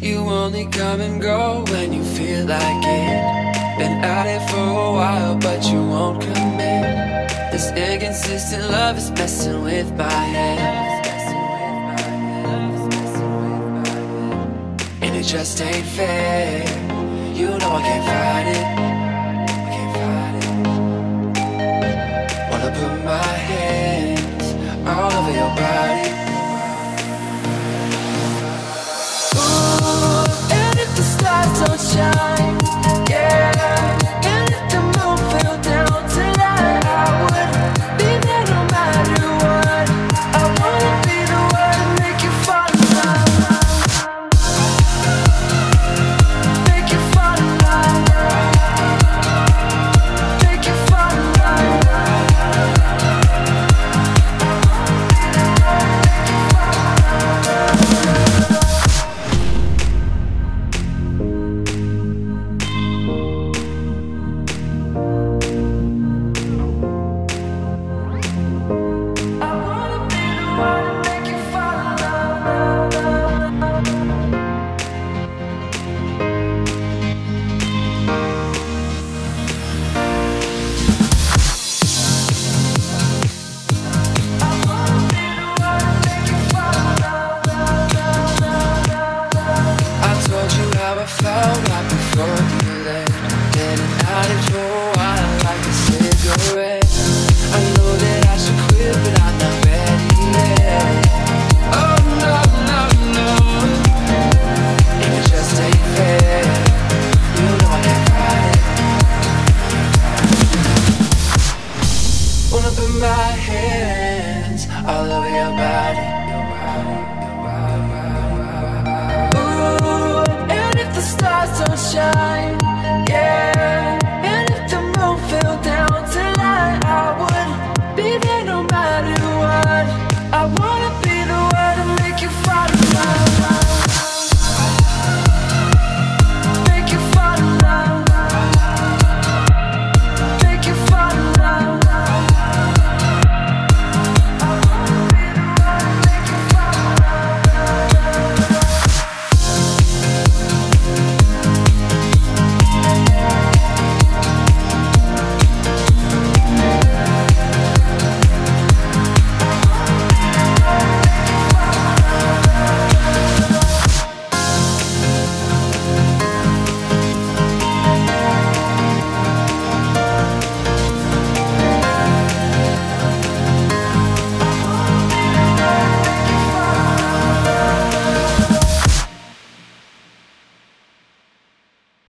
You only come and go when you feel like it. Been at it for a while, but you won't commit. This inconsistent love is messing with my head. And it just ain't fair. You know I can't fight it. Shine. felt like